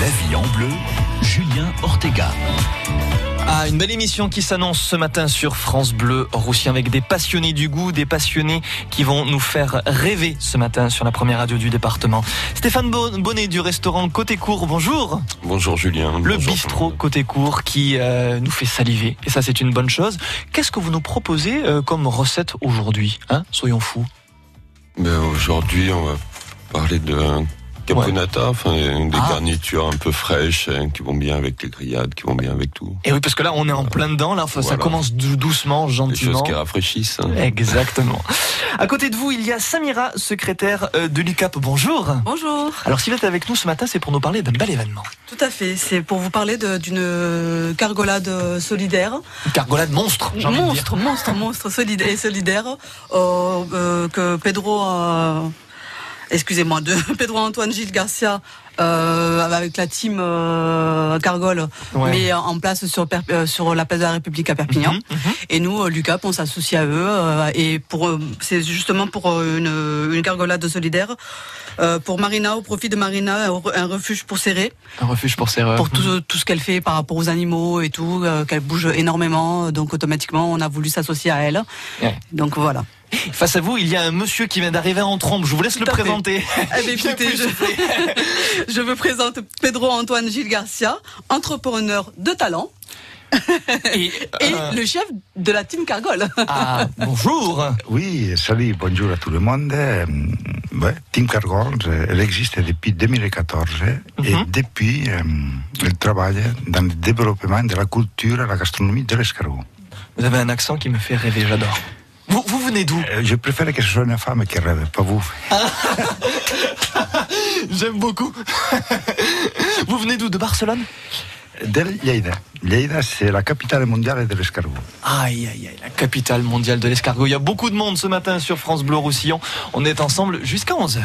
La vie en bleu, Julien Ortega. Ah, une belle émission qui s'annonce ce matin sur France Bleu Roussien avec des passionnés du goût, des passionnés qui vont nous faire rêver ce matin sur la première radio du département. Stéphane Bonnet du restaurant Côté Court, bonjour. Bonjour Julien. Le Bonjour. bistrot Côté Court qui euh, nous fait saliver et ça c'est une bonne chose. Qu'est-ce que vous nous proposez euh, comme recette aujourd'hui hein? Soyons fous. Ben, Aujourd'hui, on va parler de caponata, enfin des Ah. garnitures un peu fraîches hein, qui vont bien avec les grillades, qui vont bien avec tout. Et oui, parce que là on est en plein dedans, là ça Voilà. commence dou- doucement, Des gentiment. choses qui rafraîchissent. hein. Exactement. À côté de vous, il y a Samira, secrétaire euh, de l'UCAP. Bonjour. Bonjour. Alors si vous êtes avec nous ce matin, c'est pour nous parler d'un bel événement. Tout à fait. C'est pour vous parler d'une cargolade solidaire. Une cargolade monstre, j'ai envie de dire. Monstre, monstre, monstre solidaire et solidaire euh, euh, que Pedro, euh, excusez-moi, de Pedro Antoine Gilles Garcia. euh, avec la team euh, Cargol, Ouais. mais en place sur, euh, sur la place de la République à Perpignan. Mhm, mhm. Et nous, Lucap, on s'associe à eux. euh, et pour, c'est justement pour une, une cargolade solidaire. pour Marina, au profit de Marina, un refuge pour serrer. Un refuge pour serreurs. pour tout, tout ce qu'elle fait par rapport aux animaux et tout, qu'elle bouge énormément. Donc automatiquement, on a voulu s'associer à elle. Ouais. Donc voilà. Face à vous, il y a un monsieur qui vient d'arriver en trompe. Je vous laisse le Tout présenter. Eh bien, écoutez, je, je me présente Pedro Antoine Gilles Garcia, entrepreneur de talent Et, et euh, le chef de la team Cargol. ah, bonjour. Oui, salut, bonjour à tout le monde. Euh, ouais, Team Cargol, euh, elle existe depuis 2014 et Mhm. depuis, elle travaille dans le développement de la culture et la gastronomie de l'escargot. Vous avez un accent qui me fait rêver, j'adore. Vous, vous venez d'où Euh, Je préfère que ce soit une femme qui rêve, pas vous. J'aime beaucoup. vous venez d'où De Barcelone De Lleida. Lleida, c'est la capitale mondiale de l'escargot. Aïe, aïe, aïe, la capitale mondiale de l'escargot. Il y a beaucoup de monde ce matin sur France Bleu Roussillon. On est ensemble jusqu'à 11h.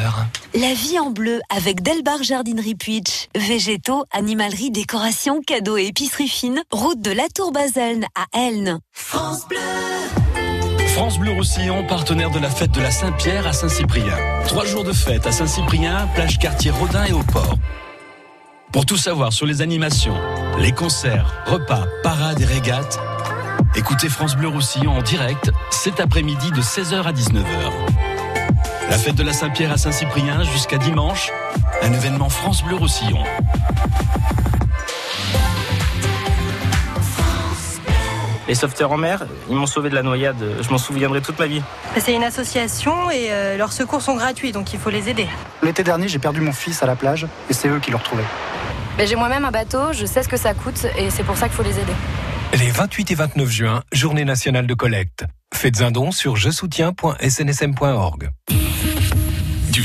La vie en bleu avec Delbar Jardinerie Puitch. Végétaux, animalerie, décoration, cadeaux et épicerie fine. Route de la Tour Baselne à Elne. France Bleu Roussillon, partenaire de la fête de la Saint-Pierre à Saint-Cyprien. Trois jours de fête à Saint-Cyprien, plage quartier Rodin et au port. Pour tout savoir sur les animations, les concerts, repas, parades et régates, écoutez France Bleu Roussillon en direct cet après-midi de 16h à 19h. La fête de la Saint-Pierre à Saint-Cyprien jusqu'à dimanche, un événement France Bleu Roussillon. Les sauveteurs en mer, ils m'ont sauvé de la noyade. Je m'en souviendrai toute ma vie. C'est une association et euh, leurs secours sont gratuits, donc il faut les aider. L'été dernier, j'ai perdu mon fils à la plage et c'est eux qui l'ont retrouvé. Ben, j'ai moi-même un bateau, je sais ce que ça coûte et c'est pour ça qu'il faut les aider. Les 28 et 29 juin, journée nationale de collecte. Faites un don sur je soutiens.snsm.org.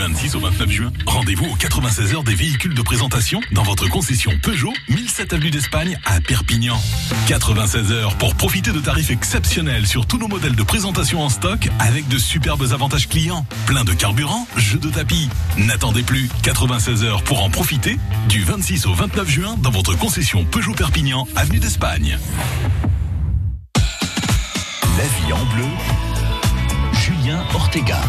Du 26 au 29 juin, rendez-vous aux 96 heures des véhicules de présentation dans votre concession Peugeot 1007 avenue d'Espagne à Perpignan. 96 heures pour profiter de tarifs exceptionnels sur tous nos modèles de présentation en stock avec de superbes avantages clients. Plein de carburant, jeux de tapis. N'attendez plus 96 heures pour en profiter du 26 au 29 juin dans votre concession Peugeot Perpignan avenue d'Espagne. La vie en bleu, Julien Ortega.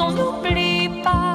on n'oublie pas.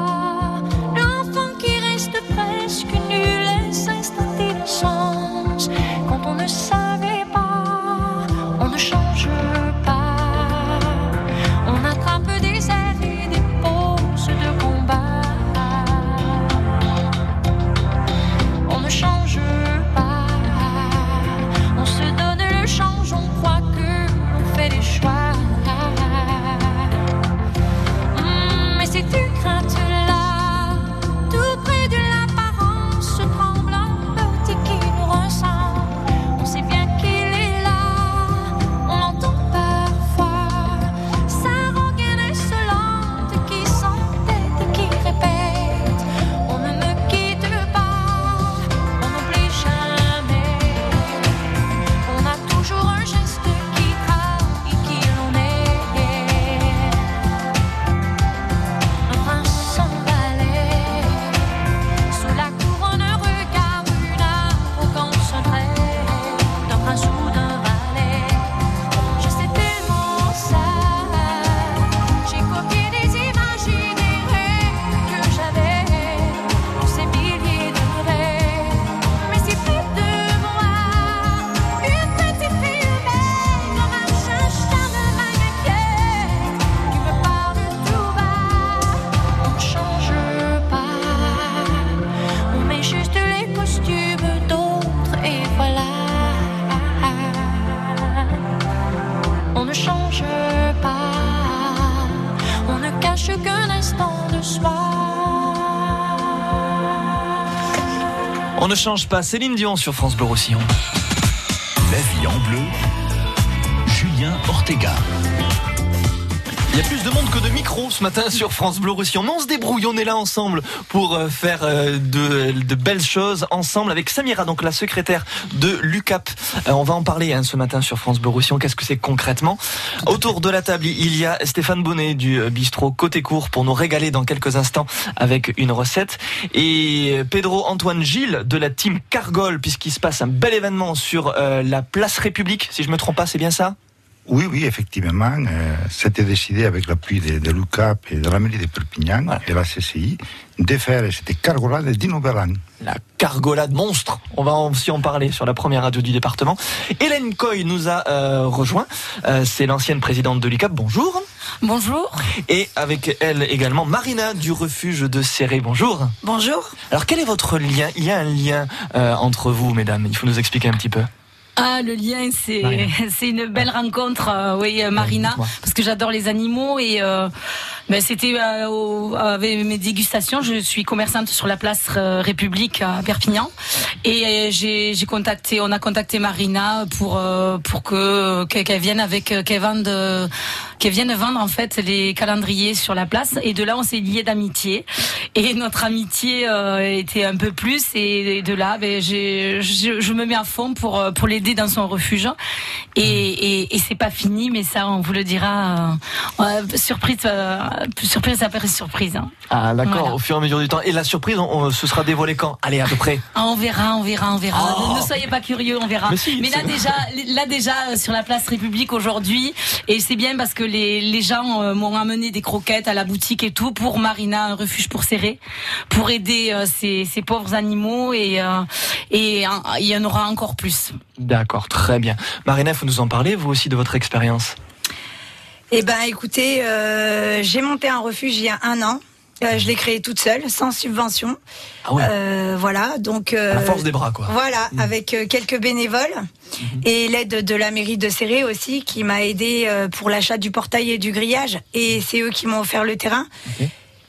Change pas. Céline Dion sur France Bleu Roussillon. La vie en bleu, Julien Ortega. Il y a plus de monde que de micros ce matin sur France Bleu Roussillon. Mais on se débrouille, on est là ensemble pour euh, faire euh, de, de belles choses ensemble avec Samira, donc la secrétaire de l'UCAP. Euh, on va en parler hein, ce matin sur France Bleu Roussillon. Qu'est-ce que c'est concrètement? Autour de la table, il y a Stéphane Bonnet du bistrot Côté Court pour nous régaler dans quelques instants avec une recette. Et Pedro Antoine Gilles de la team Cargol, puisqu'il se passe un bel événement sur euh, la place République. Si je me trompe pas, c'est bien ça? Oui, oui, effectivement. euh, C'était décidé avec l'appui de, de l'UCAP et de la mairie de Perpignan et la CCI de faire cette cargolade du Nouvel An. la cargolade monstre. On va aussi en parler sur la première radio du département. Hélène Coy nous a euh, rejoint. Euh, c'est l'ancienne présidente de l'UCAP. Bonjour. Bonjour. Et avec elle également Marina du refuge de Serré. Bonjour. Bonjour. Alors quel est votre lien? Il y a un lien euh, entre vous, mesdames. Il faut nous expliquer un petit peu. Ah, le lien, c'est c'est une belle rencontre, euh, oui, euh, Marina, parce que j'adore les animaux et euh, ben, c'était euh, avec mes dégustations. Je suis commerçante sur la place euh, République à Perpignan. Et euh, j'ai contacté, on a contacté Marina pour euh, pour que que- qu'elle vienne avec euh, qu'elle vende qu'elle vienne vendre en fait les calendriers sur la place. Et de là on s'est liés d'amitié. Et notre amitié euh, était un peu plus. Et de là ben, je, je me mets à fond pour pour l'aider dans son refuge. Et, et, et c'est pas fini mais ça on vous le dira surprise surprise après surprise hein. Ah d'accord, Voilà. au fur et à mesure du temps. Et la surprise, on, ce sera dévoilé quand? Allez, à peu près. Ah, on verra, on verra, on verra. Oh. Ne, ne soyez pas curieux, on verra. Mais si, là déjà, là déjà euh, sur la place République aujourd'hui, et c'est bien parce que les, les gens euh, m'ont amené des croquettes à la boutique et tout pour Marina, un refuge pour serrer, pour aider euh, ces, ces pauvres animaux et euh, et euh, il y en aura encore plus. D'accord, très bien. Marina, il faut nous en parler, vous aussi, de votre expérience? Eh ben, écoutez, euh, j'ai monté un refuge il y a un an. Euh, je l'ai créé toute seule, sans subvention. Ah ouais. Euh, voilà, donc. euh, À la force des bras, quoi. Voilà, Mm. avec euh, quelques bénévoles et l'aide de la mairie de Serré aussi, qui m'a aidé euh, pour l'achat du portail et du grillage. Et c'est eux qui m'ont offert le terrain.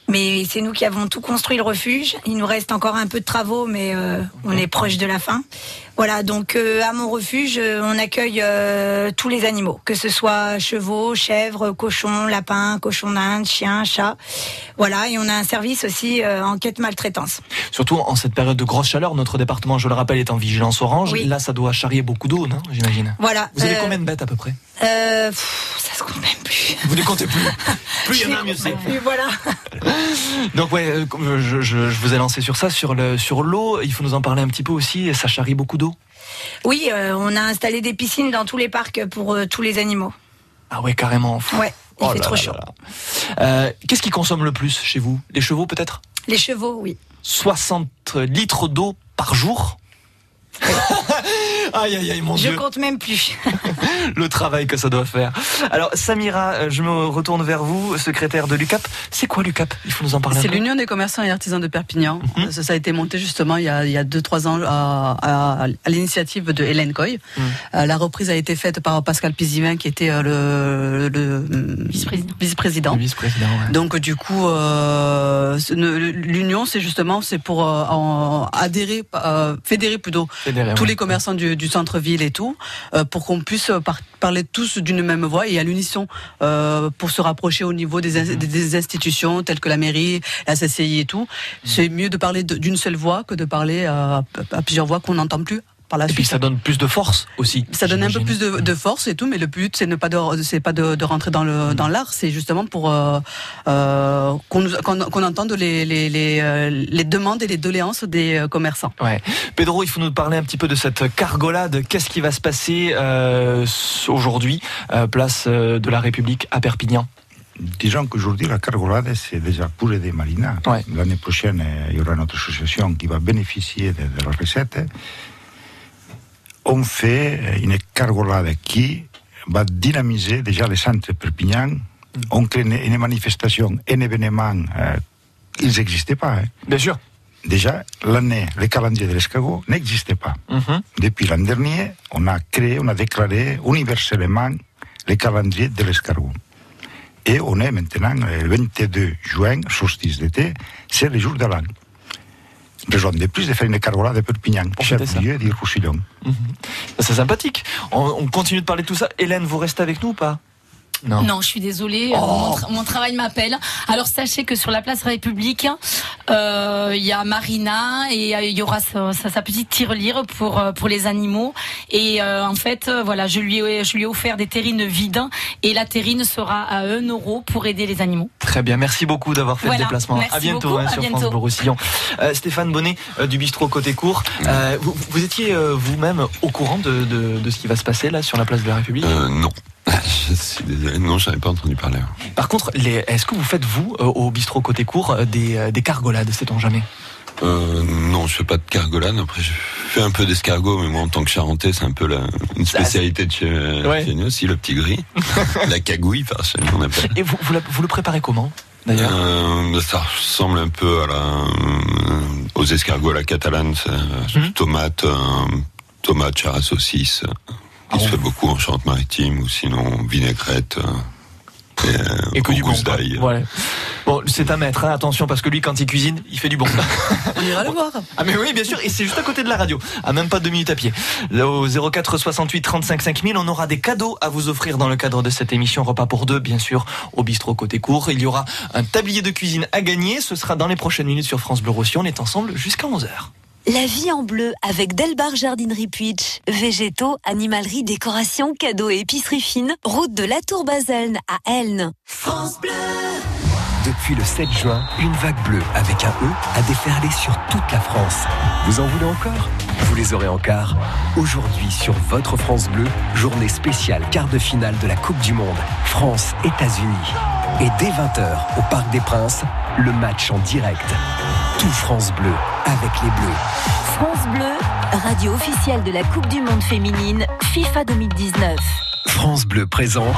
Mais c'est nous qui avons tout construit le refuge. Il nous reste encore un peu de travaux, mais euh, on est proche de la fin. Voilà, donc euh, à mon refuge, euh, on accueille euh, tous les animaux, que ce soit chevaux, chèvres, cochons, lapins, cochons d'Inde, chiens, chats. Voilà, et on a un service aussi euh, en quête maltraitance. Surtout en cette période de grosse chaleur, notre département, je le rappelle, est en vigilance orange. Oui. Là, ça doit charrier beaucoup d'eau, non J'imagine? Voilà. Vous avez euh, combien de bêtes à peu près? Euh, pff, Ça se compte même plus. Vous les comptez plus Plus il y en a, mieux c'est. Voilà. Donc ouais, euh, comme je, je- je vous ai lancé sur ça, sur le sur l'eau. Il faut nous en parler un petit peu aussi. Ça charrie beaucoup d'eau. Oui, euh, on a installé des piscines dans tous les parcs pour euh, tous les animaux. Ah ouais, carrément. Ouais, il Oh fait là trop là chaud. Euh, Qu'est-ce qui consomme le plus chez vous? Les chevaux peut-être? Les chevaux, oui. 60 litres d'eau par jour? Aïe aïe aïe mon Je dieu compte même plus. le travail que ça doit faire. Alors Samira, euh, je me retourne vers vous, secrétaire de l'UCAP. C'est quoi l'UCAP? Il faut nous en parler un C'est l'Union des commerçants et artisans de Perpignan. Mhm. Ça, ça a été monté justement il y a, il y a deux trois ans à, à- à l'initiative de Hélène Coy. Mhm. Euh, la reprise a été faite par Pascal Pizivin qui était euh, le, le Vice-président. ouais. Donc du coup, euh, l'union, c'est justement c'est pour euh, en- adhérer, euh, fédérer plutôt Fédérer, tous ouais. les commerçants du, du centre-ville et tout, euh, pour qu'on puisse par- parler tous d'une même voix et à l'unisson euh, pour se rapprocher au niveau des, Mhm. in- des- des institutions telles que la mairie, la CCI et tout. Mhm. C'est mieux de parler d'une seule voix que de parler à, à plusieurs voix qu'on n'entend plus. Par la Et suite. puis ça donne plus de force aussi. Ça donne un peu plus de, de force et tout, mais le but c'est ne pas de, c'est pas de, de rentrer dans le dans l'art, c'est justement pour euh, euh, qu'on entende les les les, euh, les demandes et les doléances des euh, commerçants. Ouais. Pedro, il faut nous parler un petit peu de cette cargolade. Qu'est-ce qui va se passer euh, aujourd'hui, euh, place de la République à Perpignan? Disons qu'aujourd'hui, la cargolade, c'est déjà pour aider Marina. Ouais. L'année prochaine, il y aura notre association qui va bénéficier de, de la recette. On fait une cargolade qui va dynamiser déjà les centres Perpignan. On crée une, une manifestation, un événement. euh, ils n'existaient pas. hein. Bien sûr. Déjà, l'année, le calendrier de l'escargot n'existait pas. Mhm. Depuis l'an dernier, on a créé, on a déclaré universellement le calendrier de l'escargot. Et on est maintenant le 22 juin, solstice d'été, c'est le jour de l'an. Besoin de plus de faire une cargola de Perpignan, chef-lieu du Roussillon. C'est sympathique. On, on continue de parler de tout ça. Hélène, vous restez avec nous ou pas? Non. je suis désolée. Oh. Mon, tra- mon travail m'appelle. Alors sachez que sur la place République, euh, il y a Marina et euh, il y aura sa, sa- sa petite tirelire pour euh, pour les animaux. Et euh, en fait, euh, voilà, je lui ai je lui ai offert des terrines vides et la terrine sera à 1 euro pour aider les animaux. Très bien, merci beaucoup d'avoir fait Voilà. le déplacement. Merci à bientôt hein, à sur bientôt. France Bleu Roussillon. Euh, Stéphane Bonnet euh, du bistrot Côté Court, euh, vous, vous étiez euh, vous-même au courant de, de- de ce qui va se passer là sur la place de la République? Euh, non. Je suis désolé, non, j'avais pas entendu parler. Par contre, les- est-ce que vous faites vous euh, au bistrot Côté Court euh, des, euh, des cargolades, sait-on jamais? Euh, non, je fais pas de cargolade. Après, je fais un peu d'escargot, mais moi, en tant que charentais, c'est un peu la, une spécialité de chez, Ouais. chez nous aussi, le petit gris. la cagouille, par chez nous, on appelle. Et vous, vous, la- vous le préparez comment d'ailleurs? Euh, ça ressemble un peu à la, euh, aux escargots à la catalane, Mhm. tomate, tomate, char à saucisse, Ah qui se fait beaucoup en Charente-Maritime, ou sinon vinaigrette. euh, et, euh, Et que du bon. d'ail. Voilà. Bon, c'est un maître, hein, attention, parce que lui, quand il cuisine, il fait du bon. On ira le voir. Ah mais oui, bien sûr, et c'est juste à côté de la radio, à même pas deux minutes à pied. Là, au 04 68 35 5000, on aura des cadeaux à vous offrir dans le cadre de cette émission repas pour deux, bien sûr, au bistrot côté court. Il y aura un tablier de cuisine à gagner, ce sera dans les prochaines minutes sur France Bleu Roussillon. On est ensemble jusqu'à 11h. La vie en bleu avec Delbar Jardinerie Puitch. Végétaux, animalerie, décoration, cadeaux et épicerie fine. Route de la Tour Baselne à Elne. France Bleu. Depuis le 7 juin, une vague bleue avec un E a déferlé sur toute la France. Vous en voulez encore? Vous les aurez en quart. Aujourd'hui sur votre France Bleu, journée spéciale quart de finale de la Coupe du Monde, France-États-Unis. Et dès 20h au Parc des Princes, le match en direct. Tout France Bleu avec les Bleus. France Bleu, radio officielle de la Coupe du Monde féminine FIFA 2019. France Bleu présente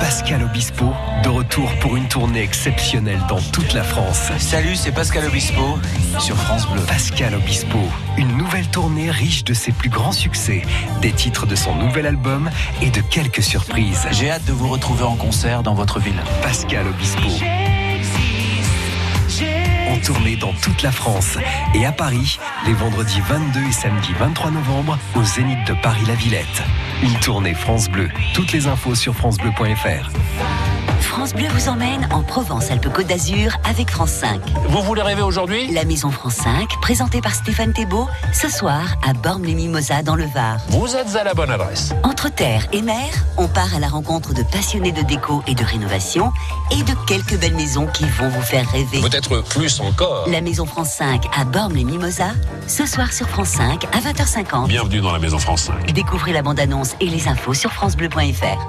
Pascal Obispo, de retour pour une tournée exceptionnelle dans toute la France. Salut, c'est Pascal Obispo sur France Bleu. Pascal Obispo, une nouvelle tournée riche de ses plus grands succès, des titres de son nouvel album et de quelques surprises. J'ai hâte de vous retrouver en concert dans votre ville. Pascal Obispo. Tournée dans toute la France et à Paris, les vendredis 22 et samedi 23 novembre, au Zénith de Paris-La Villette. Une tournée France Bleu. Toutes les infos sur francebleu.fr. France Bleu vous emmène en Provence-Alpes-Côte d'Azur avec France 5. Vous voulez rêver aujourd'hui? La Maison France 5, présentée par Stéphane Thébault, ce soir à Bormes-les-Mimosas dans le Var. Vous êtes à la bonne adresse. Entre terre et mer, on part à la rencontre de passionnés de déco et de rénovation et de quelques belles maisons qui vont vous faire rêver. Peut-être plus encore. La Maison France 5 à Bormes-les-Mimosas, ce soir sur France 5 à 20h50. Bienvenue dans la Maison France 5. Découvrez la bande-annonce et les infos sur francebleu.fr.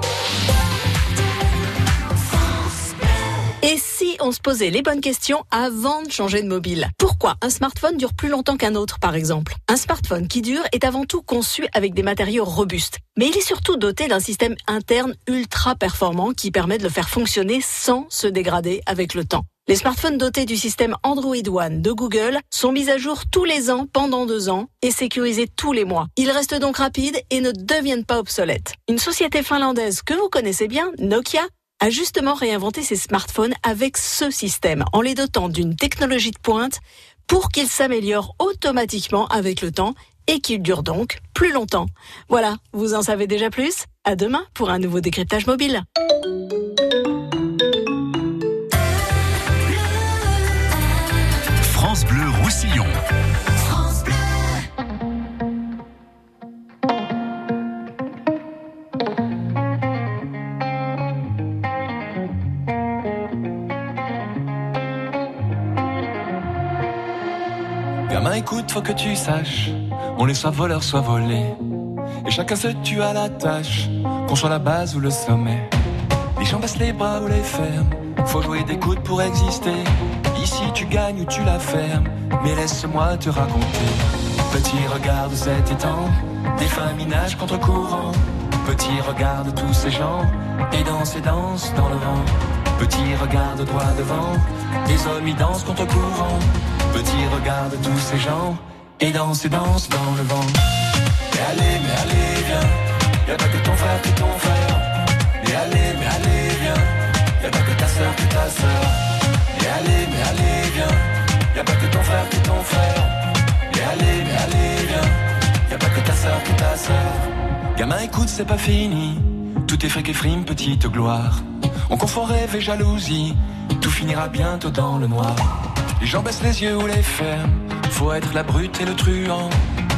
Et si on se posait les bonnes questions avant de changer de mobile? Pourquoi un smartphone dure plus longtemps qu'un autre, par exemple? Un smartphone qui dure est avant tout conçu avec des matériaux robustes. Mais il est surtout doté d'un système interne ultra performant qui permet de le faire fonctionner sans se dégrader avec le temps. Les smartphones dotés du système Android One de Google sont mis à jour tous les ans pendant deux ans et sécurisés tous les mois. Ils restent donc rapides et ne deviennent pas obsolètes. Une société finlandaise que vous connaissez bien, Nokia, a justement réinventé ses smartphones avec ce système, en les dotant d'une technologie de pointe pour qu'ils s'améliorent automatiquement avec le temps et qu'ils durent donc plus longtemps. Voilà, vous en savez déjà plus À demain pour un nouveau décryptage mobile. Écoute, faut que tu saches, on est soit voleur, soit volé. Et chacun se tue à la tâche, qu'on soit la base ou le sommet. Les gens passent les bras ou les ferment, faut jouer des coudes pour exister. Ici tu gagnes ou tu la fermes, mais laisse-moi te raconter. Petit regarde cet étang, des femmes nagent contre courant. Petit regarde tous ces gens, et dansent et dansent dans le vent. Petit regarde droit devant, des hommes y dansent contre courant petit, regarde tous ces gens et danse et danse dans le vent. Mais allez, mais allez, viens, y'a pas que ton frère, que ton frère. Mais allez, mais allez, viens, y'a pas que ta soeur, que ta soeur. Mais allez, mais allez, viens, y'a pas que ton frère, que ton frère. Mais allez, mais allez, viens, y'a pas que ta soeur, que ta soeur. Gamin, écoute, c'est pas fini, tout est fric et frime, petite gloire. On confond rêve et jalousie, tout finira bientôt dans le noir. Les gens baissent les yeux ou les ferment. Faut être la brute et le truand.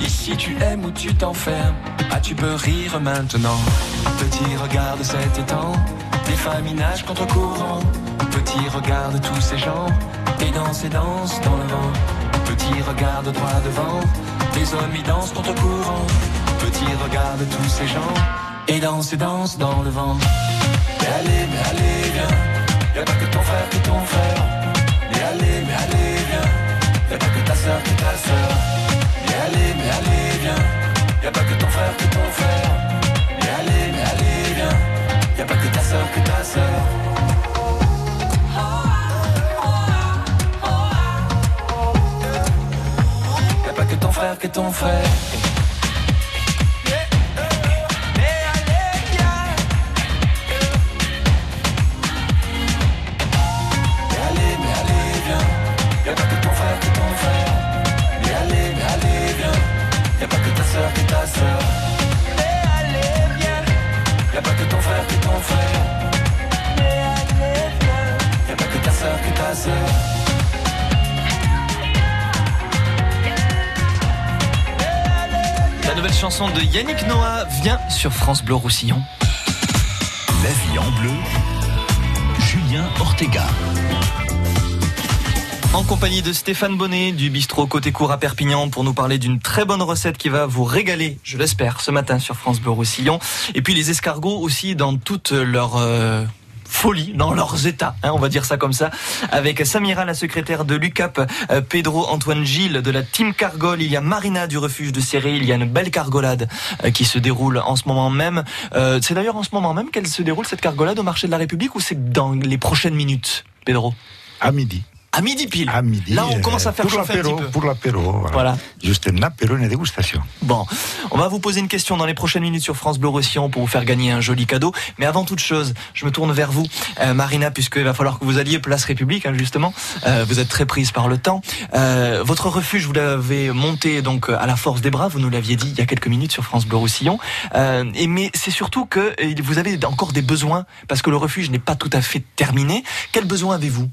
Ici tu aimes ou tu t'enfermes. Ah, tu peux rire maintenant. Petit, regarde cet étang. Des femmes nagent contre courant. Petit, regarde tous ces gens. Et dansent et dansent dans le vent. Petit, regarde droit devant. Des hommes y dansent contre courant. Petit, regarde tous ces gens. Et dansent et dansent dans le vent. Mais allez, mais allez, viens. Y'a pas que ton frère qui est ton frère. Pas que ta soeur. Mais allez, mais allez, viens. Y'a pas que ton frère qui est ton frère. Mais allez, mais allez, viens. Y'a pas que ta soeur qui est ta pas que ton frère qui est ton frère. Chanson de Yannick Noah vient sur France Bleu Roussillon. La vie en bleu, Julien Ortega. En compagnie de Stéphane Bonnet du bistrot Côté Cour à Perpignan pour nous parler d'une très bonne recette qui va vous régaler, je l'espère, ce matin sur France Bleu Roussillon. Et puis les escargots aussi dans toute leur euh, folie, dans leurs états, hein, on va dire ça comme ça, avec Samira, la secrétaire de l'UCAP, euh, Pedro Antoine Gilles de la Team Cargol, il y a Marina du refuge de Céré, il y a une belle cargolade euh, qui se déroule en ce moment même. Euh, c'est d'ailleurs en ce moment même qu'elle se déroule cette cargolade au marché de la République ou c'est dans les prochaines minutes, Pedro? À midi. À midi pile. À midi. Là, on commence à faire pour l'apéro. Pour l'apéro, voilà. Voilà. Juste un apéro, une dégustation. Bon, on va vous poser une question dans les prochaines minutes sur France Bleu Roussillon pour vous faire gagner un joli cadeau. Mais avant toute chose, je me tourne vers vous, euh, Marina, puisqu'il va falloir que vous alliez place République, hein, justement. Euh, vous êtes très prise par le temps. Euh, votre refuge, vous l'avez monté donc à la force des bras. Vous nous l'aviez dit il y a quelques minutes sur France Bleu Roussillon. Euh, et mais c'est surtout que euh, vous avez encore des besoins parce que le refuge n'est pas tout à fait terminé. Quels besoins avez-vous?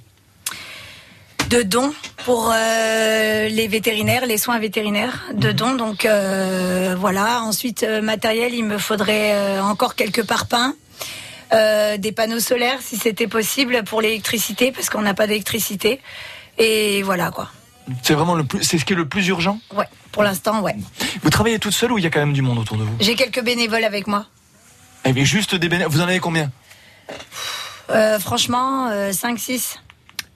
De dons pour euh, les vétérinaires, les soins vétérinaires de dons. Donc euh, voilà. Ensuite, euh, matériel, il me faudrait euh, encore quelques parpaings. euh, des panneaux solaires si c'était possible pour l'électricité parce qu'on n'a pas d'électricité et voilà quoi. C'est vraiment le plus, c'est ce qui est le plus urgent? Ouais, pour l'instant ouais. Vous travaillez toute seule ou il y a quand même du monde autour de vous? J'ai quelques bénévoles avec moi. Eh bien, juste des bénévoles. Vous en avez combien? Euh, franchement, 5-6.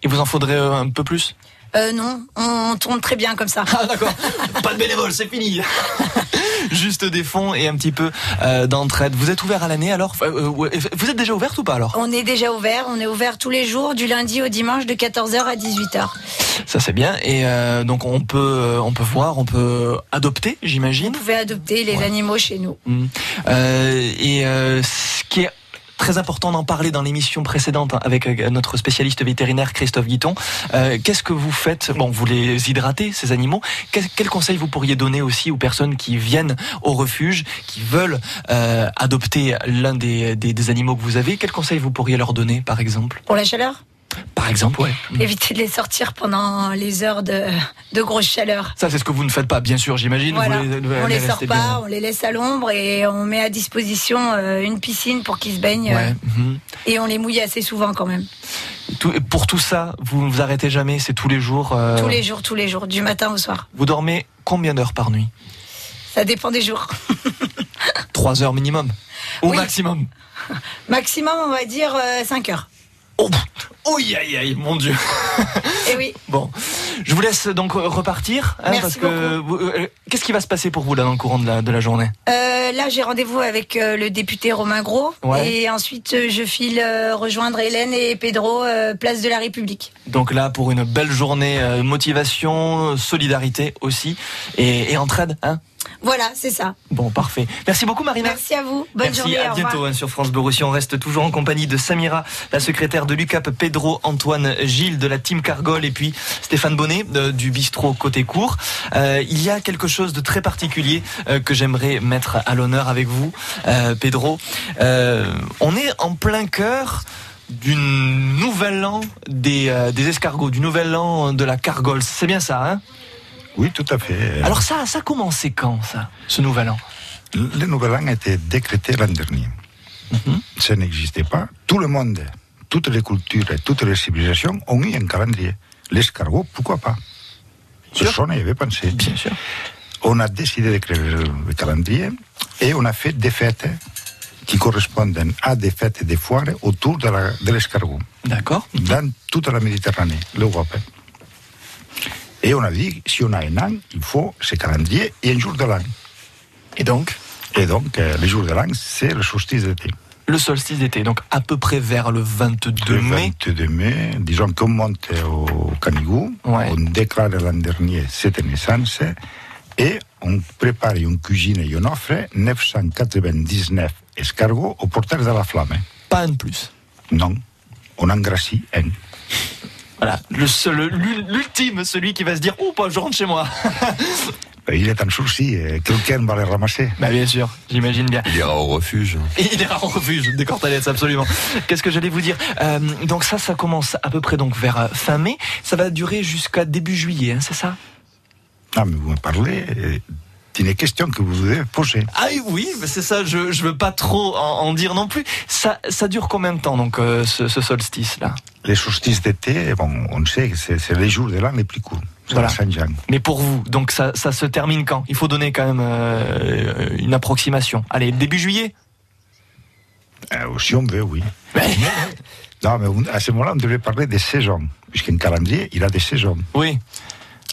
Il vous en faudrait euh, un peu plus? Euh, non, on tourne très bien comme ça. Ah d'accord, pas de bénévoles, c'est fini. Juste des fonds et un petit peu euh, d'entraide. Vous êtes ouvert à l'année alors? Euh, Vous êtes déjà ouverte ou pas alors? On est déjà ouvert, on est ouvert tous les jours, du lundi au dimanche, de 14h à 18h. Ça c'est bien. Et euh, donc on peut, on peut voir, on peut adopter, j'imagine? Vous pouvez adopter les animaux chez nous. Mm. Euh, et ce qui est très important d'en parler dans l'émission précédente hein, avec euh, notre spécialiste vétérinaire Christophe Guiton. Euh, Qu'est-ce que vous faites? Bon, vous les hydratez, ces animaux. Quel, quel conseil vous pourriez donner aussi aux personnes qui viennent au refuge, qui veulent euh, adopter l'un des, des, des animaux que vous avez? Quel conseil vous pourriez leur donner, par exemple? Pour la chaleur? Par exemple, ouais. Évitez de les sortir pendant les heures de, de grosse chaleur. Ça, c'est ce que vous ne faites pas, bien sûr, j'imagine. Voilà. Vous les, on les sort pas, bien. on les laisse à l'ombre et on met à disposition euh, une piscine pour qu'ils se baignent. Ouais. euh, mhm. Et on les mouille assez souvent quand même. Tout- pour tout ça, vous ne vous arrêtez jamais, c'est tous les jours. euh, Tous les jours, tous les jours, du matin au soir. Vous dormez combien d'heures par nuit? Ça dépend des jours. Trois heures minimum? Au Oui. maximum? Maximum, on va dire 5 heures. Oui, aïe, aïe, mon Dieu Et oui. Bon, je vous laisse donc repartir. hein, Merci parce que euh, Qu'est-ce qui va se passer pour vous là dans le courant de la, de la journée? Euh, là, j'ai rendez-vous avec euh, le député Romain Gros. Ouais. Et ensuite, euh, je file rejoindre Hélène et Pedro, place de la République. Donc là, pour une belle journée, motivation, solidarité aussi, et, et entraide, hein Voilà, c'est ça. Bon, parfait. Merci beaucoup, Marina. Merci à vous. Bonne Merci, journée. à bientôt hein, sur France Bleu. On reste toujours en compagnie de Samira, la secrétaire de l'UCAP, Pedro, Antoine, Gilles de la team Cargol et puis Stéphane Bonnet euh, du bistrot Côté Court. Euh, il y a quelque chose de très particulier euh, que j'aimerais mettre à l'honneur avec vous, euh, Pedro. Euh, on est en plein cœur d'une nouvel an des, euh, des escargots, du nouvel an de la Cargol. C'est bien ça, hein? Oui, tout à fait. Alors ça, ça a commencé quand, ça, ce nouvel an? Le nouvel an a été décrété l'an dernier. Mhm. Ça n'existait pas. Tout le monde, toutes les cultures et toutes les civilisations ont eu un calendrier. L'escargot, pourquoi pas? Personne n'y avait pensé. Bien sûr. On a décidé de créer le, le calendrier et on a fait des fêtes qui correspondent à des fêtes et des foires autour de la- de l'escargot. D'accord. Dans toute la Méditerranée, l'Europe. Et on a dit, si on a un an, il faut ce calendrier et un jour de l'an. Et donc Et donc, euh, le jour de l'an, c'est le solstice d'été. Le solstice d'été, donc à peu près vers le 22 Le mai. 22 mai, disons qu'on monte au Canigou, on déclare l'an dernier cette naissance et on prépare on cuisine et on offre 999 escargots au porteur de la flamme. Pas un de plus. Non, on engrassit un. Voilà, le seul- l'ul- l'ultime, celui qui va se dire Oh, bah, je rentre chez moi. Il est en souci, euh, quelqu'un va les ramasser. Bah, bien sûr, j'imagine bien. Il ira au refuge. Il ira en refuge, des cortalettes, absolument. Qu'est-ce que j'allais vous dire? Euh, Donc, ça, ça commence à peu près donc vers euh, fin mai. Ça va durer jusqu'à début juillet, hein, c'est ça? Ah, mais vous me parlez euh, d'une question que vous devez poser. Ah oui, c'est ça, je, je veux pas trop en, en dire non plus. Ça, ça dure combien de temps, donc, euh, ce, ce solstice-là Les solstices d'été, bon, on sait que c'est c'est les jours de l'an les plus courts. C'est Voilà. Mais pour vous, donc ça, ça se termine quand? Il faut donner quand même euh, une approximation. Allez, début juillet? Euh, si on veut, oui. non, mais à ce moment-là, on devait parler des saisons, puisqu'un calendrier, il a des saisons. Oui.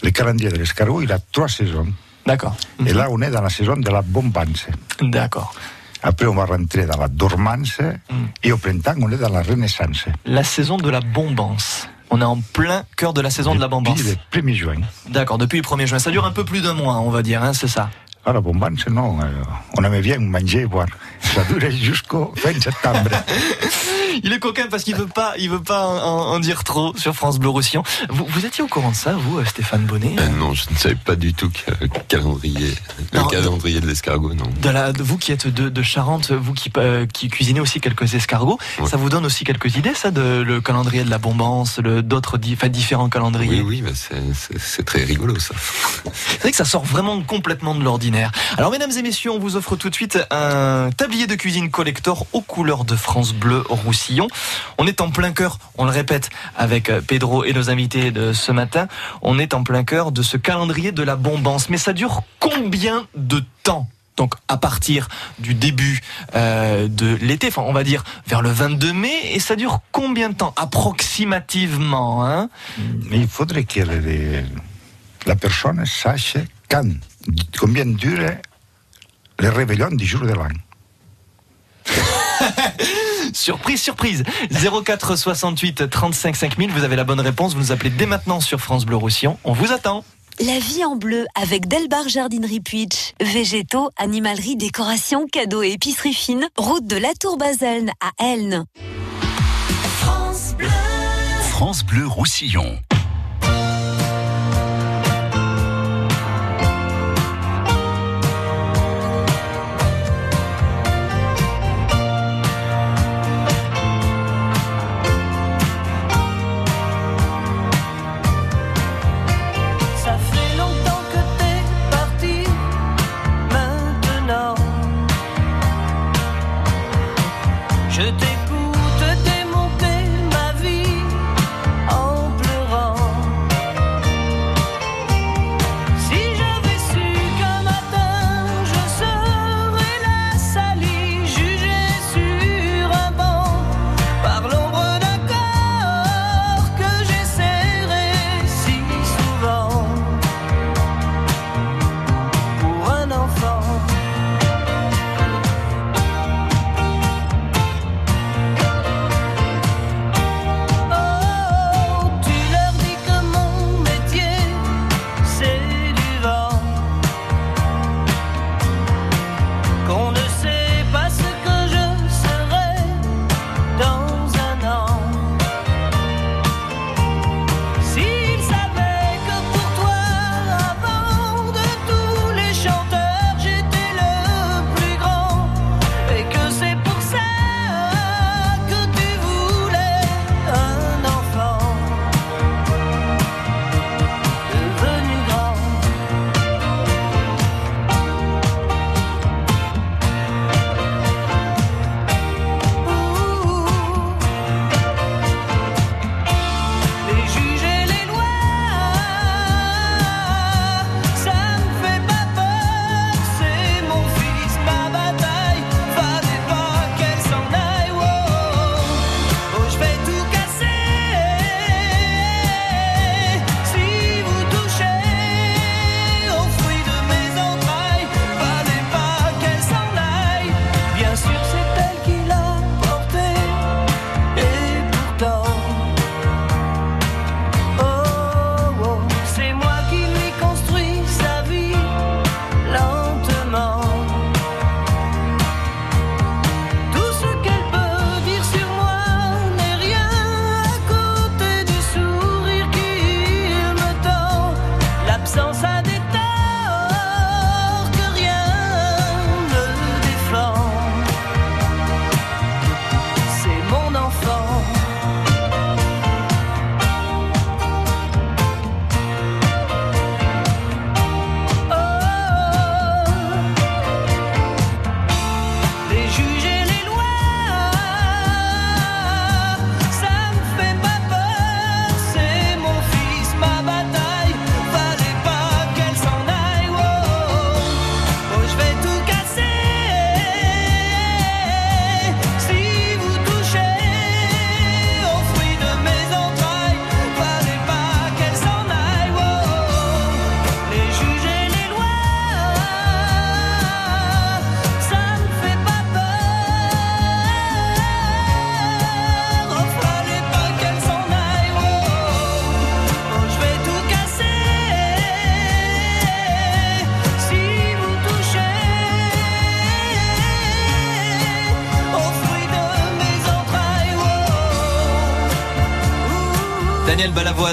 Le calendrier de l'escargot, il a trois saisons. D'accord. Et là, on est dans la saison de la bombance. D'accord. Après, on va rentrer dans la dormance. Et au printemps, on est dans la renaissance. La saison de la bombance. On est en plein cœur de la saison de la bombance. Depuis le 1er juin. D'accord, depuis le 1er juin. Ça dure un peu plus d'un mois, on va dire, hein, c'est ça Ah, la bombance, non. euh, on aimait bien manger et boire. Ça dure jusqu'au fin septembre. Il est coquin parce qu'il veut pas, il veut pas en, dire trop sur France Bleu Roussillon. Vous, vous étiez au courant de ça, vous, euh, Stéphane Bonnet Euh, non, je ne savais pas du tout que le calendrier, le Non, calendrier de l'escargot, non. de la, de vous qui êtes de, de Charente, vous qui, euh, qui cuisinez aussi quelques escargots, ça vous donne aussi quelques idées, ça, de le calendrier de la bombance, d'autres, enfin, différents calendriers? Oui, oui, bah, c'est très rigolo ça. C'est vrai que ça sort vraiment complètement de l'ordinaire. Alors, mesdames et messieurs, on vous offre tout de suite un tablier de cuisine collector aux couleurs de France Bleu Roussillon. On est en plein cœur, on le répète, avec euh, Pedro et nos invités de ce matin, on est en plein cœur de ce calendrier de la bombance. Mais ça dure combien de temps? Donc à partir du début euh, de l'été, enfin on va dire vers le 22 mai, et ça dure combien de temps? Approximativement hein? Mais il faudrait que les- la personne sache quand, combien dure le réveillon du jour de l'an. Surprise, surprise 04 68 35 5000, vous avez la bonne réponse, vous nous appelez dès maintenant sur France Bleu Roussillon, on vous attend La vie en bleu avec Delbar Jardinerie Puitch. Végétaux, animalerie, décoration, cadeaux et épicerie fine. Route de la Tour Baselne à Elne. France Bleu Roussillon.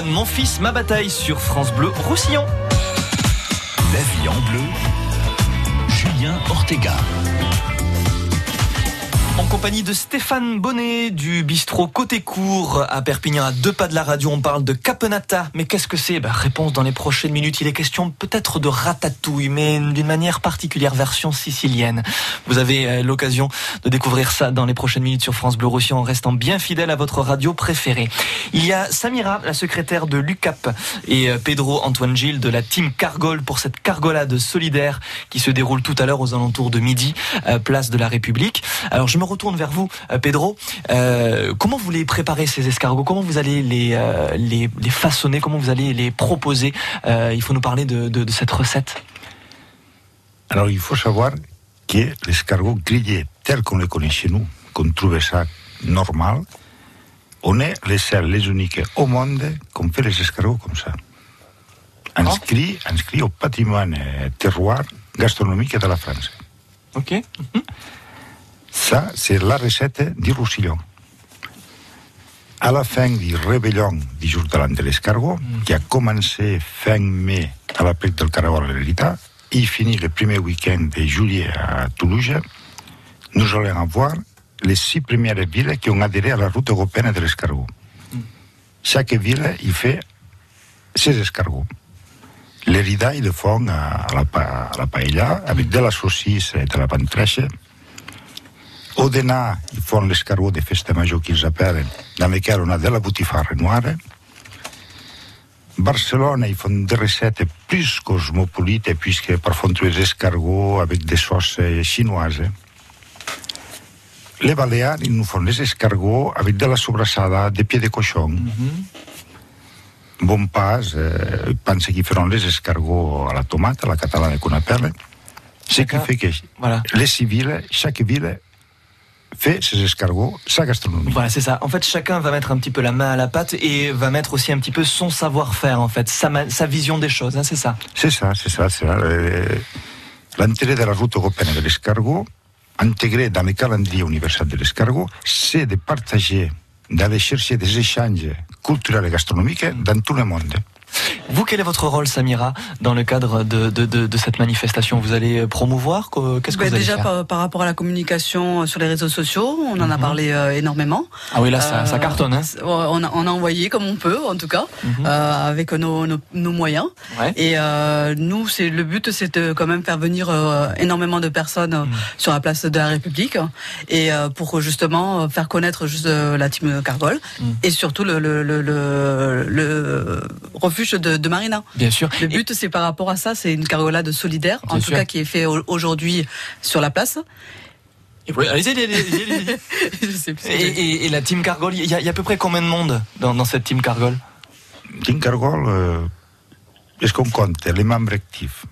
Mon fils, ma bataille sur France Bleu Roussillon. La vie en bleu, Julien Ortega. Compagnie de Stéphane Bonnet du bistrot Côté Court à Perpignan, à deux pas de la radio, on parle de capenata. Mais qu'est-ce que c'est? Ben, Réponse dans les prochaines minutes. Il est question peut-être de ratatouille, mais d'une manière particulière, version sicilienne. Vous avez euh, l'occasion de découvrir ça dans les prochaines minutes sur France Bleu Roussillon en restant bien fidèle à votre radio préférée. Il y a Samira, la secrétaire de l'UCAP, et euh, Pedro Antoine Gilles de la team Cargol pour cette cargolade solidaire qui se déroule tout à l'heure aux alentours de midi, euh, place de la République. Alors je me retourne vers vous, euh, Pedro. Euh, comment vous voulez préparer ces escargots? Comment vous allez les, euh, les, les, façonner? Comment vous allez les proposer? Il faut nous parler de, de, de, cette recette. Alors, il faut savoir que l'escargot grillé tel qu'on le connaît chez nous, qu'on trouve ça normal, on est les seuls, les uniques au monde qu'on fait les escargots comme ça. Inscrit, inscrit au patrimoine terroir gastronomique de la France. Ok. Mm -hmm. Ça, c'est la recette du Roussillon. À la fin du réveillon du jour de l'an de l'escargot, mm. qui a commencé fin mai à la plaque del Caragol à l'Elita, et finit le premier week-end de juillet à Toulouse, nous allons avoir les six premières villes qui ont adhéré à la route européenne de l'escargot. Mm. Chaque ville, il fait ses escargots. L'Erida, ils le font à la, à la paella, avec de la saucisse et de la pantrèche. Odena, ils font l'escargot de festa major qu'ils appellent, dans lequel on a de la boutifarre noire. Barcelone, ils font des recettes plus cosmopolites, puisque parfois tu des escargots avec des sauces chinoises. Les Balears, ils nous font des escargots avec de la sobrassada de pied de cochon. Mm -hmm. Bon pas, euh, ils pensent qu'ils feront les escargots à la tomate, à la catalane qu'on appelle. Ce qui fait que voilà. les civils, chaque ville fait ses escargots, sa gastronomie. Voilà, c'est ça. En fait, chacun va mettre un petit peu la main à la pâte et va mettre aussi un petit peu son savoir-faire, en fait, sa, sa vision des choses, hein, c'est ça C'est ça, c'est ça. L'intérêt de la route européenne de l'escargot, intégré dans le calendrier universel de l'escargot, c'est de partager, d'aller chercher des échanges culturels et gastronomiques dans tout le monde. Vous, quel est votre rôle, Samira, dans le cadre de, de, de, de cette manifestation? Vous allez promouvoir Qu'est-ce que bah, vous allez Déjà, faire? par, par, rapport à la communication sur les réseaux sociaux, on en a parlé euh, énormément. Ah oui, là, ça, euh, ça cartonne. Hein on, a, on, a, envoyé comme on peut, en tout cas, mm -hmm. euh, avec nos, nos, nos moyens. Ouais. Et nous, c'est le but, c'est de quand même faire venir énormément de personnes mm. sur la place de la République, et pour justement faire connaître juste la team Cargol, et surtout le, le, le, le refuge de, de, Marina. Bien sûr. Le but, c'est par rapport à ça, c'est une cargolade solidaire, Bien en sûr. tout cas qui est fait aujourd'hui sur la place. Oui, allez-y, allez-y, allez et, et, et, la team Cargol, il y, y, a à peu près combien de monde dans, dans cette team Cargol? Team Cargol, euh, est-ce qu'on compte les membres actifs?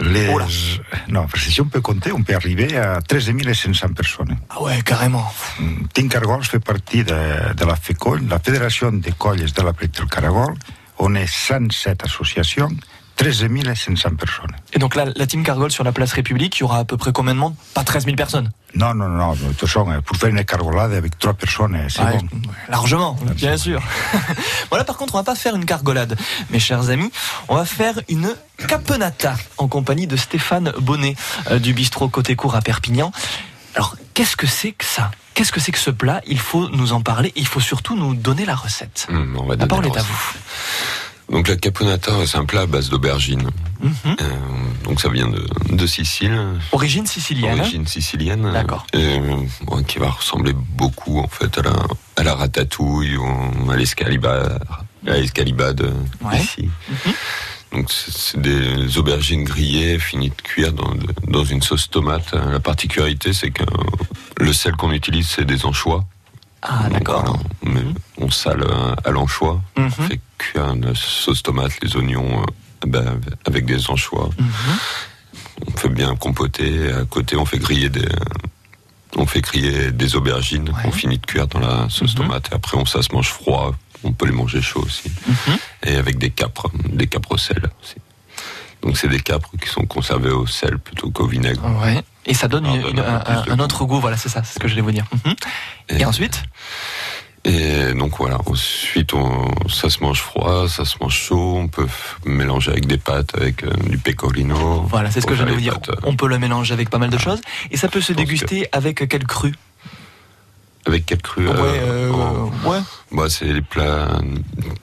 Les... Oh non, parce que si on peut compter, on peut arriver à 13 500 personnes. Ah ouais, carrément. Team Cargol fait partie de, de la FECOL, la Fédération des colles de la Plaine del Caragol. On est 107 associations, 13 500 personnes. Et donc là, la team Cargol sur la place République, il y aura à peu près combien de monde? Pas 13 000 personnes? Non, non, non. De toute façon, pour faire une cargolade avec trois personnes, c'est ah, bon. Largement, bien sûr. voilà, par contre, on va pas faire une cargolade, mes chers amis. On va faire une capenata en compagnie de Stéphane Bonnet euh, du bistrot Côté Court à Perpignan. Alors, qu'est-ce que c'est que ça? Qu'est-ce que c'est que ce plat? Il faut nous en parler. Il faut surtout nous donner la recette. Mmh, on va la parole est à vous. Donc la caponata, c'est un plat à base d'aubergine. Mmh. Euh, donc ça vient de, de, Sicile. Origine sicilienne. Origine sicilienne. D'accord. Euh, qui va ressembler beaucoup en fait à la, à la ratatouille ou à l'escalibade, à l'escalibade ouais. ici. Mmh. Donc c'est des aubergines grillées, finies de cuire dans, dans une sauce tomate. La particularité, c'est que le sel qu'on utilise, c'est des anchois. Ah d'accord. Voilà, on, on, sale à l'anchois, on fait cuire une sauce tomate, les oignons euh, ben, avec des anchois. Mmh. On fait bien compoter. À côté, on fait griller des, on fait griller des aubergines. Ouais. On finit de cuire dans la sauce tomate. Et après, on, ça se mange froid. On peut les manger chauds aussi. Et avec des capres, des capres au sel aussi. Donc c'est des capres qui sont conservés au sel plutôt qu'au vinaigre. Ouais. Et ça donne, une, un, un, un, autre goût, voilà, c'est ça, c'est ce que je voulais vous dire. Mmh. Et, et, ensuite? Et donc voilà, ensuite on, ça se mange froid, ça se mange chaud, on peut mélanger avec des pâtes, avec euh, du pecorino. Voilà, c'est ce que j'allais vous dire. pâtes, On peut le mélanger avec pas mal de choses. Et ça peut se déguster avec quel cru Avec quel cru Ouais, euh, euh, en- ouais. Bah c'est les plats,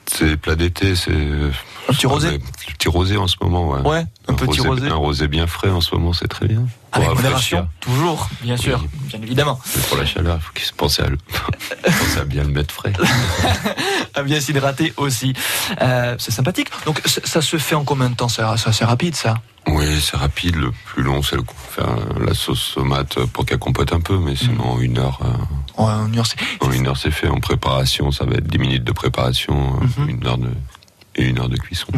c'est les plats d'été, c'est un petit rosé. Un petit rosé en ce moment, ouais. Ouais, un petit rosé. Un rosé bien frais en ce moment, c'est très bien. Pour Avec rafraîchir. modération, toujours, bien sûr, bien évidemment. Mais pour la chaleur, il faut qu'il se pense à, le... pense à bien le mettre frais. À bien s'hydrater aussi. Euh, c'est sympathique. Donc ça, ça se fait en combien de temps? C'est c'est assez rapide ça? Oui, c'est rapide. Le plus long, c'est le faire la sauce tomate pour qu'elle compote un peu, mais sinon en une heure. euh, Ouais, une heure, c'est. En une heure, c'est fait. En préparation, ça va être 10 minutes de préparation, euh, une heure de et une heure de cuisson.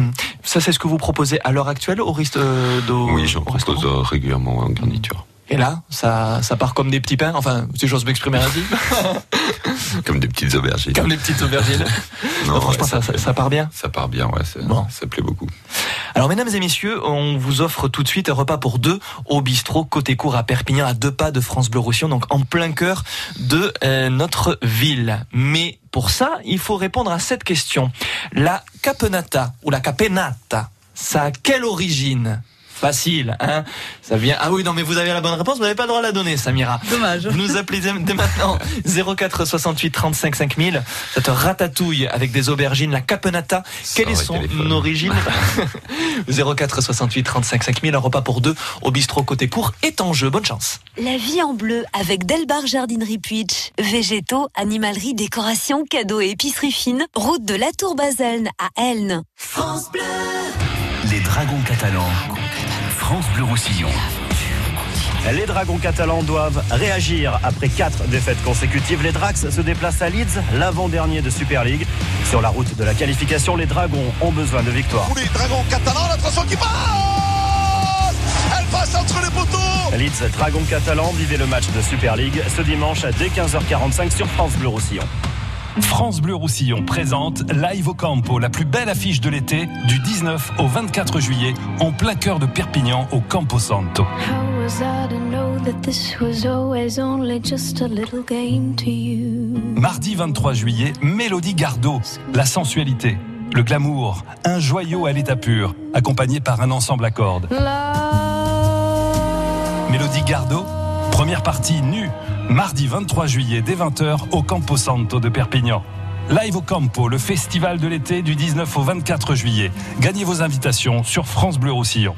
Ça, c'est ce que vous proposez à l'heure actuelle au reste euh, d'eau Oui, j'en propose euh, régulièrement en garniture. Et là, ça, ça part comme des petits pains. Enfin, si j'ose m'exprimer ainsi. Comme des petites aubergines. Comme des petites aubergines. Non, Non, franchement, ouais, ça, ça- ça part bien. Ça part bien, ouais. ça- Ça plaît beaucoup. Alors, mesdames et messieurs, on vous offre tout de suite un repas pour deux au bistrot Côté Court à Perpignan, à deux pas de France Bleu Roussillon, donc en plein cœur de euh, notre ville. Mais pour ça, il faut répondre à cette question. La capenata ou la capenata, ça a quelle origine? Facile, hein Ça vient. Ah oui, non, mais vous avez la bonne réponse, vous n'avez pas le droit de la donner, Samira. Dommage. Vous nous appelez dès maintenant 04 68 35 5000. Cette ratatouille avec des aubergines, la capenata. Quelle est son origine 04 68 35 5000. Un repas pour deux au bistrot côté court est en jeu. Bonne chance. La vie en bleu avec Delbar Jardinerie Puitch. Végétaux, animalerie, décoration, cadeaux et épicerie fine. Route de la Tour Baselne à Elne. France Bleu. Les dragons catalans. France Bleu Roussillon. Les Dragons catalans doivent réagir après quatre défaites consécutives. Les Drax se déplacent à Leeds, l'avant-dernier de Super League. Sur la route de la qualification, les Dragons ont besoin de victoire. Les dragons catalans, l'attention qui passe Elle passe entre les poteaux Leeds, Dragons catalans, vivez le match de Super League ce dimanche dès 15h45 sur France Bleu Roussillon. France Bleu Roussillon présente Live au Campo, la plus belle affiche de l'été, du 19 au 24 juillet, en plein cœur de Perpignan, au Campo Santo. Mardi 23 juillet, Mélodie Gardot, la sensualité, le glamour, un joyau à l'état pur, accompagné par un ensemble à cordes. Mélodie Gardot, première partie nue, mardi 23 juillet dès 20h au Campo Santo de Perpignan. Live au Campo, le festival de l'été du 19 au 24 juillet. Gagnez vos invitations sur France Bleu Roussillon.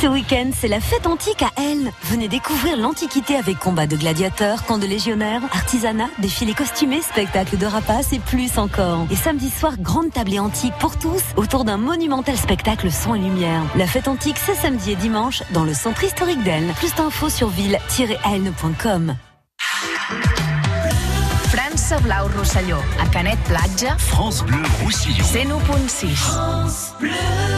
Ce week-end, c'est la fête antique à Elne. Venez découvrir l'Antiquité avec combat de gladiateurs, camps de légionnaires, artisanat, défilés costumés, spectacles de rapaces et plus encore. Et samedi soir, grande tablée antique pour tous autour d'un monumental spectacle son et lumière. La fête antique, c'est samedi et dimanche dans le centre historique d'Elne. Plus d'infos sur ville-elne.com. França Blau Rosselló, a Canet Platja. France Bleu Roussillon. 101.6. France Bleu.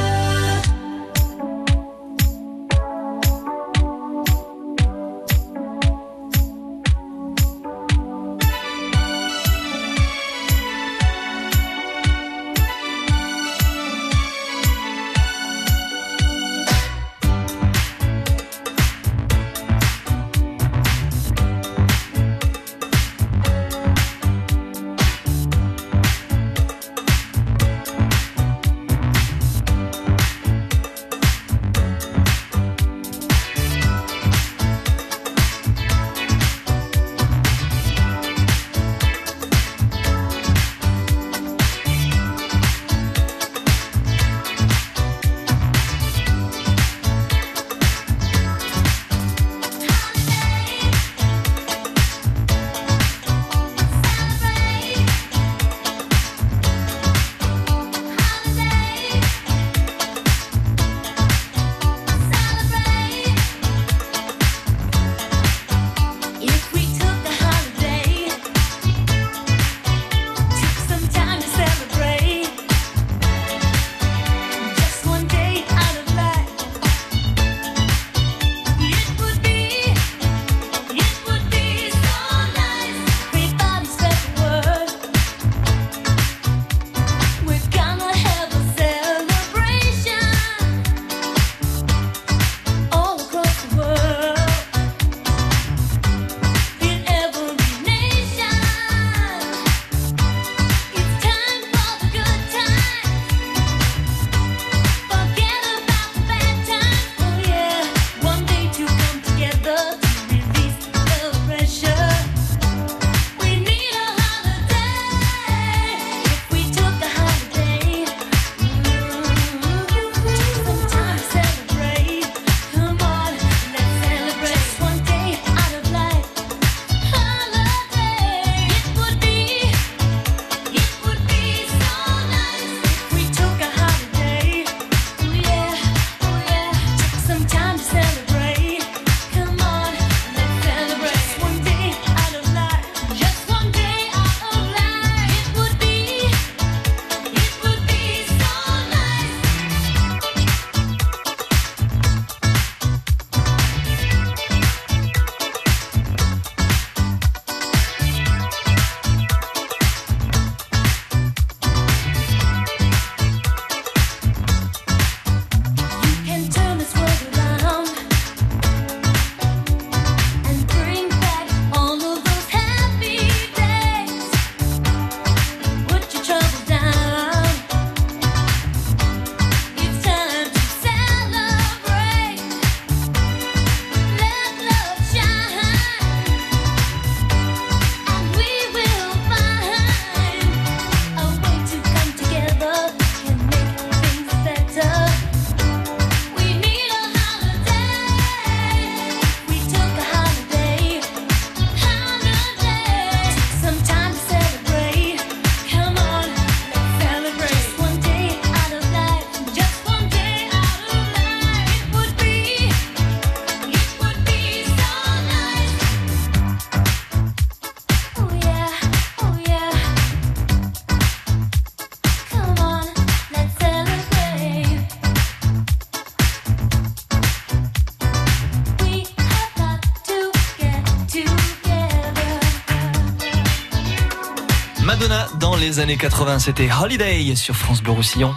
Les années 80, c'était Holiday sur France Bleu Roussillon.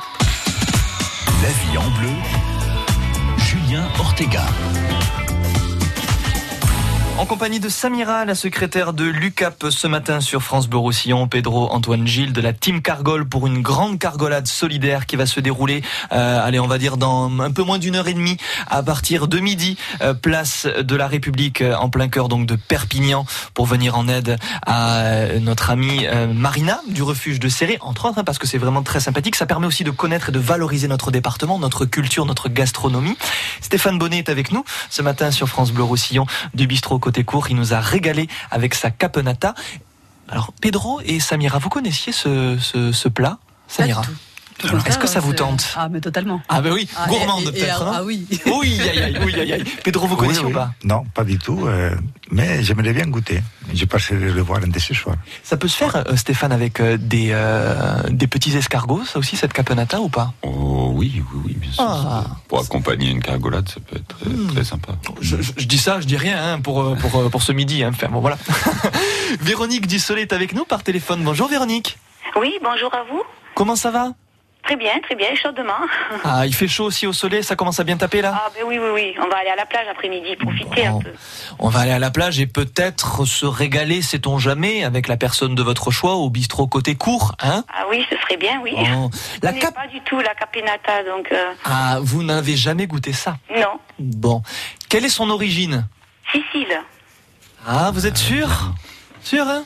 La vie en bleu, Julien Ortega. En compagnie de Samira, la secrétaire de l'UCAP ce matin sur France Bleu Roussillon, Pedro Antoine Gilles de la Team Cargol pour une grande cargolade solidaire qui va se dérouler, euh, allez, on va dire dans un peu moins d'une heure et demie à partir de midi, euh, place de la République euh, en plein cœur donc de Perpignan pour venir en aide à euh, notre amie euh, Marina du refuge de Serré, entre autres, hein, parce que c'est vraiment très sympathique. Ça permet aussi de connaître et de valoriser notre département, notre culture, notre gastronomie. Stéphane Bonnet est avec nous ce matin sur France Bleu Roussillon du bistrot côté court. Il nous a régalé avec sa capenata. Alors, Pedro et Samira, vous connaissiez ce, ce, ce plat Samira? Est-ce que ça vous tente Ah, mais totalement. Ah ben oui, Ah, gourmande peut-être. non ah oui. Oui, aïe, aïe, oui, aïe, aïe. Pedro, vous connaissez Oui, ou oui. pas Non, pas du tout. euh, mais j'aimerais bien goûter. Je passerai le voir un de ce soir. Ça peut se faire, euh, Stéphane, avec euh, des, euh, des petits escargots, ça aussi, cette capenata ou pas Oh oui, oui, oui, bien sûr. Ah. Pour accompagner une cargolade, ça peut être très, Hmm. très sympa. je, je- je dis ça, je dis rien hein, pour, pour, pour ce midi. Hein. Enfin, bon, voilà. Véronique Dussolet est avec nous par téléphone. Bonjour Véronique. Oui, bonjour à vous. Comment ça va? Très bien, très bien, chaudement. Ah, il fait chaud aussi au soleil, ça commence à bien taper là? Ah ben oui, oui, oui, on va aller à la plage après-midi, profiter un peu. On va aller à la plage et peut-être se régaler, sait-on jamais, avec la personne de votre choix au bistrot côté court, hein? Ah oui, ce serait bien, oui. Oh, la Je n'ai pas du tout la capenata, donc euh, Ah, vous n'avez jamais goûté ça? Non. Bon. Quelle est son origine? Sicile, Ah, vous êtes sûr? Sûr, hein?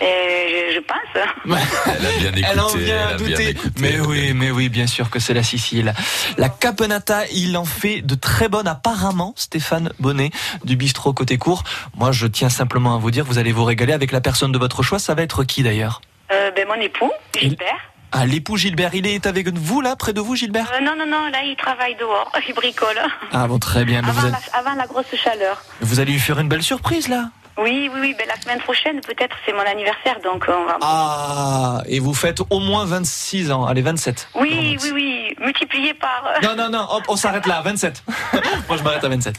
Je, je pense. Elle a bien écouté. Elle en vient elle douter. écouté. Mais oui, mais oui, bien sûr que c'est la Sicile. La capenata, il en fait de très bonnes apparemment, Stéphane Bonnet, du bistrot côté court. Moi, je tiens simplement à vous dire, vous allez vous régaler avec la personne de votre choix. Ça va être qui d'ailleurs? Euh, ben, mon époux, Gilbert. Ah, l'époux Gilbert. Il est avec vous là, près de vous, Gilbert? Euh, non, non, non, là, il travaille dehors, il bricole. Ah bon, très bien. Avant, vous, la, allez, avant la grosse chaleur. vous allez lui faire une belle surprise là. Oui, oui, oui, ben, la semaine prochaine, peut-être, c'est mon anniversaire, donc on va... Ah, et vous faites au moins 26 ans. Allez, 27. Oui, oui, oui, multiplié par... euh, Non, non, non, hop, on s'arrête là, 27. Moi, je m'arrête à 27.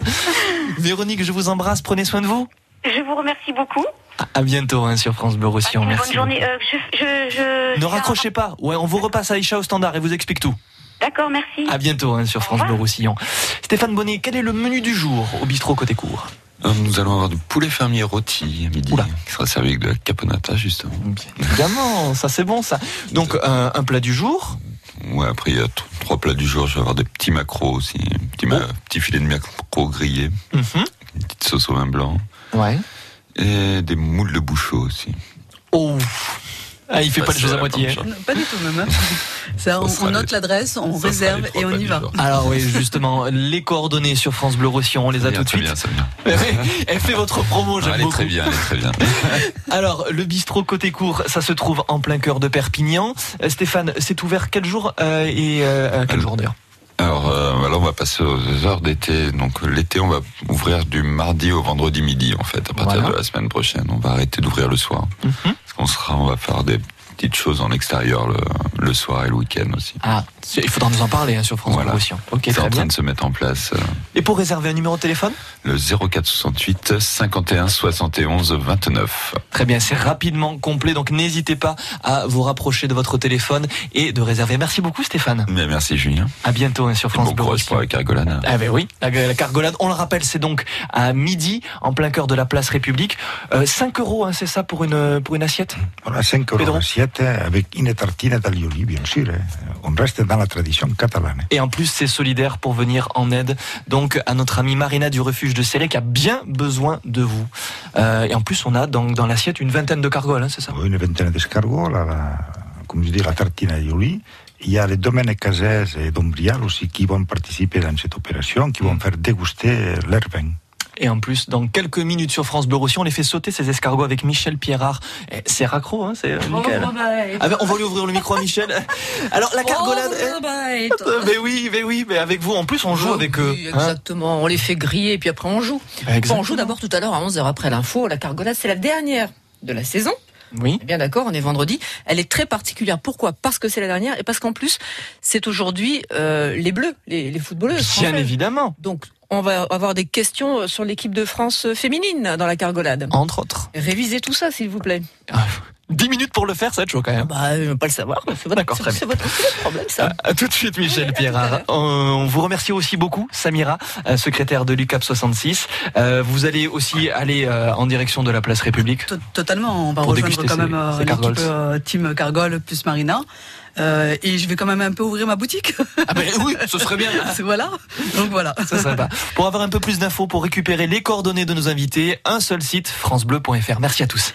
Véronique, je vous embrasse, prenez soin de vous. Je vous remercie beaucoup. À bientôt hein, sur France Bleu Roussillon. Merci. bonne journée. Euh, je, je, je... Ne raccrochez pas. Ouais, on vous repasse Aïcha au standard et vous explique tout. D'accord, merci. À bientôt hein, sur France Bleu Roussillon. Stéphane Bonnet, quel est le menu du jour au bistrot côté court Nous allons avoir du poulet fermier rôti à midi, qui sera servi avec de la caponata, justement. Évidemment, ça c'est bon ça. Donc un, un plat du jour. Ouais, après, il y a trois plats du jour. Je vais avoir des petits macros aussi. Un petit, ma- petit filet de macros grillé. Mhm. Une petite sauce au vin blanc. Ouais. Et des moules de bouchot aussi. Oh ah, il fait pas les choses à moitié. hein. Non, Pas du tout même. hein. Ça, on, on note l'adresse, on réserve et on y va. Alors oui, justement, les coordonnées sur France Bleu Roussillon, on les a Bien, tout de suite. bien, ça vient. Elle fait votre promo, j'aime Elle est beaucoup. très bien, elle est très bien. Alors, le bistrot côté court, ça se trouve en plein cœur de Perpignan. Euh, Stéphane, c'est ouvert quel jour euh, et euh, quel jour d'ailleurs? Alors, euh, voilà, on va passer aux heures d'été. Donc, l'été, on va ouvrir du mardi au vendredi midi, en fait, à partir Voilà. de la semaine prochaine. On va arrêter d'ouvrir le soir. Mhm. Parce qu'on sera, on va faire des petites choses en extérieur le, le soir et le week-end aussi. Ah, il faudra nous en parler hein, sur France Voilà. C'est en bien. train de se mettre en place. euh, Et pour réserver un numéro de téléphone? le 0468 51 71 29. Très bien, c'est rapidement complet, donc n'hésitez pas à vous rapprocher de votre téléphone et de réserver. Merci beaucoup Stéphane. Mais merci Julien. À bientôt hein, sur France Bon Bleu courage pour la cargolade. Ah ben oui, la, la cargolade, on le rappelle, c'est donc à midi, en plein cœur de la place République. Euh, 5 euros, hein, c'est ça pour une, pour une assiette? Voilà, 5 euros l'assiette avec une tartine d'aglioli, bien sûr. hein. On reste dans la tradition catalane. Et en plus, c'est solidaire pour venir en aide donc à notre amie Marina du refuge de Célé qui a bien besoin de vous. Euh, et en plus, on a dans, dans l'assiette une vingtaine de cargoles, hein, c'est ça? Une vingtaine la- comme je dis, la tartine d'aglioli. Il y a les domaines Casès et Dombrial aussi qui vont participer dans cette opération, qui vont faire déguster leur vin. Et en plus, dans quelques minutes sur France Bleu Roussillon, on les fait sauter ces escargots avec Michel Pierrard. Eh, C'est raccro, hein, c'est euh, nickel. Ah ben, on va lui ouvrir le micro à Michel. Alors la cargolade. eh, euh, mais oui, mais oui, mais avec vous, en plus, on joue avec eux. Oui, hein. exactement. on les fait griller et puis après on joue. Bon, on joue d'abord tout à l'heure à 11h après l'info. La cargolade, c'est la dernière de la saison. Oui. Bien d'accord, on est vendredi. Elle est très particulière. Pourquoi? Parce que c'est la dernière et parce qu'en plus, c'est aujourd'hui euh, les Bleus, les, les footballeuses. Bien françaises. évidemment. Donc, on va avoir des questions sur l'équipe de France féminine dans la cargolade. Entre autres. Révisez tout ça, s'il vous plaît. 10 minutes pour le faire, ça va être chaud quand même. Bah, euh, pas le savoir. C'est votre, D'accord, très c'est bien. votre, c'est votre problème, ça. À tout de suite, Michel Pierrard. On, on vous remercie aussi beaucoup, Samira, euh, secrétaire de l'UCAP 66. Euh, vous allez aussi aller euh, en direction de la place République. To- Totalement, on va rejoindre quand même euh, l'équipe euh, Team Cargol plus Marina. Euh, et je vais quand même un peu ouvrir ma boutique. Ah ben oui, ce serait bien. Voilà. Donc voilà. Sympa. Pour avoir un peu plus d'infos, pour récupérer les coordonnées de nos invités, un seul site, francebleu.fr. Merci à tous.